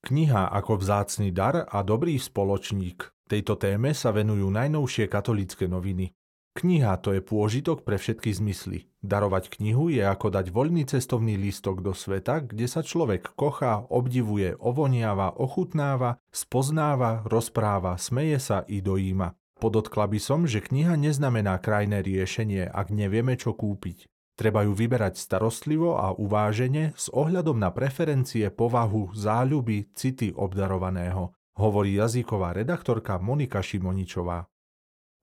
Kniha ako vzácny dar a dobrý spoločník. Tejto téme sa venujú najnovšie katolícke noviny. Kniha to je pôžitok pre všetky zmysly. Darovať knihu je ako dať voľný cestovný lístok do sveta, kde sa človek kochá, obdivuje, ovoniava, ochutnáva, spoznáva, rozpráva, smeje sa i dojíma. Podotkla by som, že kniha neznamená krajné riešenie, ak nevieme, čo kúpiť. Treba ju vyberať starostlivo a uvážene s ohľadom na preferencie, povahu, záľuby, city obdarovaného, hovorí jazyková redaktorka Monika Šimoničová.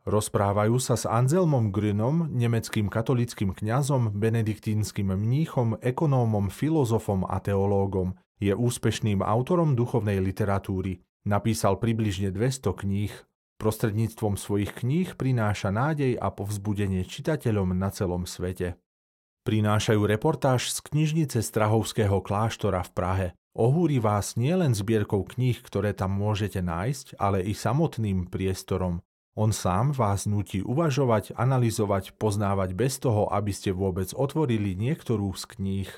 Rozprávajú sa s Anselmom Grünom, nemeckým katolickým kňazom, benediktínskym mníchom, ekonómom, filozofom a teológom. Je úspešným autorom duchovnej literatúry. Napísal približne 200 kníh. Prostredníctvom svojich kníh prináša nádej a povzbudenie čitateľom na celom svete. Prinášajú reportáž z knižnice Strahovského kláštora v Prahe. Ohúri vás nielen zbierkou kníh, ktoré tam môžete nájsť, ale i samotným priestorom. On sám vás nutí uvažovať, analyzovať, poznávať bez toho, aby ste vôbec otvorili niektorú z kníh.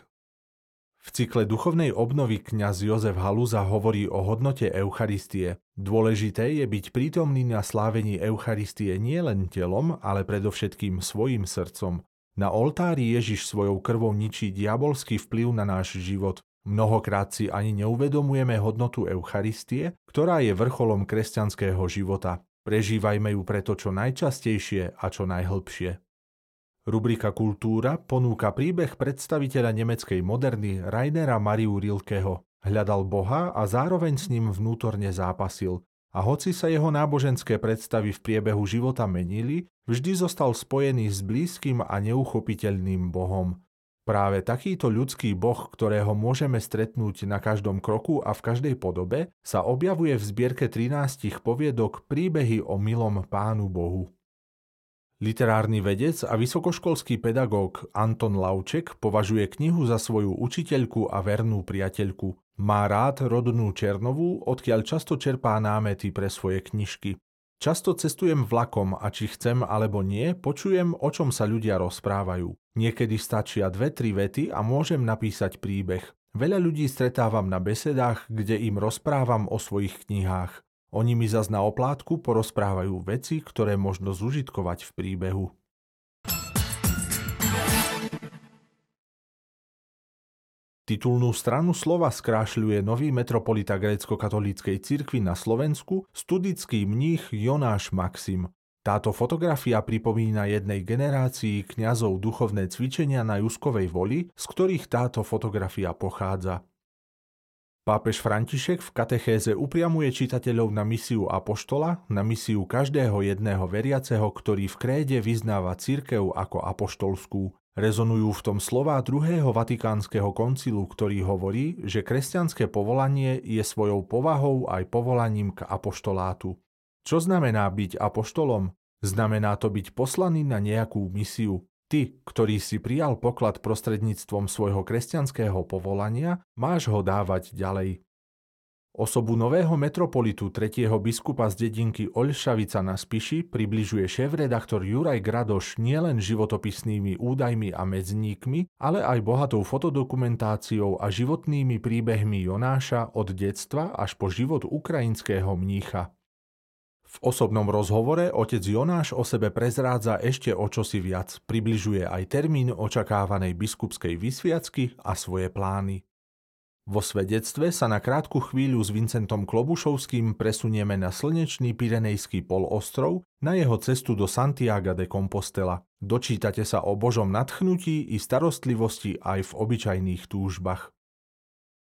V cykle duchovnej obnovy kňaz Jozef Haluza hovorí o hodnote Eucharistie. Dôležité je byť prítomný na slávení Eucharistie nielen telom, ale predovšetkým svojim srdcom. Na oltári Ježiš svojou krvou ničí diabolský vplyv na náš život. Mnohokrát si ani neuvedomujeme hodnotu Eucharistie, ktorá je vrcholom kresťanského života. Prežívajme ju preto čo najčastejšie a čo najhlbšie. Rubrika Kultúra ponúka príbeh predstaviteľa nemeckej moderny Rainera Mariu Rilkeho. Hľadal Boha a zároveň s ním vnútorne zápasil. A hoci sa jeho náboženské predstavy v priebehu života menili, vždy zostal spojený s blízkym a neuchopiteľným Bohom. Práve takýto ľudský boh, ktorého môžeme stretnúť na každom kroku a v každej podobe, sa objavuje v zbierke 13 poviedok príbehy o milom pánu Bohu. Literárny vedec a vysokoškolský pedagóg Anton Lauček považuje knihu za svoju učiteľku a vernú priateľku. Má rád rodnú Černovú, odkiaľ často čerpá námety pre svoje knižky. Často cestujem vlakom a či chcem alebo nie, počujem, o čom sa ľudia rozprávajú. Niekedy stačia dve, tri vety a môžem napísať príbeh. Veľa ľudí stretávam na besedách, kde im rozprávam o svojich knihách. Oni mi zas na oplátku porozprávajú veci, ktoré možno zužitkovať v príbehu. Titulnú stranu slova skrášľuje nový metropolita grécko-katolíckej cirkvi na Slovensku, studický mních Jonáš Maxim. Táto fotografia pripomína jednej generácii kňazov duchovné cvičenia na Juskovej voli, z ktorých táto fotografia pochádza. Pápež František v katechéze upriamuje čitateľov na misiu apoštola, na misiu každého jedného veriaceho, ktorý v kréde vyznáva církev ako apoštolskú. Rezonujú v tom slová druhého vatikánskeho koncilu, ktorý hovorí, že kresťanské povolanie je svojou povahou aj povolaním k apoštolátu. Čo znamená byť apoštolom? Znamená to byť poslaný na nejakú misiu. Ty, ktorý si prijal poklad prostredníctvom svojho kresťanského povolania, máš ho dávať ďalej. Osobu nového metropolitu tretieho biskupa z dedinky Olšavica na Spiši približuje šéf-redaktor Juraj Gradoš nielen životopisnými údajmi a medzníkmi, ale aj bohatou fotodokumentáciou a životnými príbehmi Jonáša od detstva až po život ukrajinského mnícha. V osobnom rozhovore otec Jonáš o sebe prezrádza ešte o čosi viac, približuje aj termín očakávanej biskupskej vysviacky a svoje plány. Vo svedectve sa na krátku chvíľu s Vincentom Klobušovským presunieme na slnečný Pirenejský polostrov na jeho cestu do Santiago de Compostela. Dočítate sa o Božom nadchnutí i starostlivosti aj v obyčajných túžbách.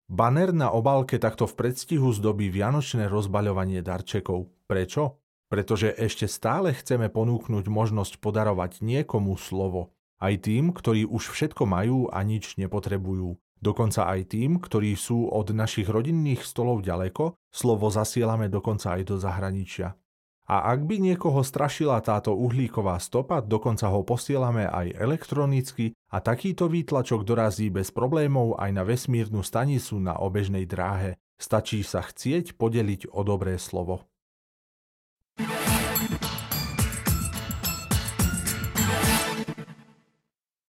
Banner na obálke takto v predstihu zdobí vianočné rozbaľovanie darčekov. Prečo? Pretože ešte stále chceme ponúknuť možnosť podarovať niekomu slovo. Aj tým, ktorí už všetko majú a nič nepotrebujú. Dokonca aj tým, ktorí sú od našich rodinných stolov ďaleko, slovo zasielame dokonca aj do zahraničia. A ak by niekoho strašila táto uhlíková stopa, dokonca ho posielame aj elektronicky a takýto výtlačok dorazí bez problémov aj na vesmírnu stanicu na obežnej dráhe. Stačí sa chcieť podeliť o dobré slovo.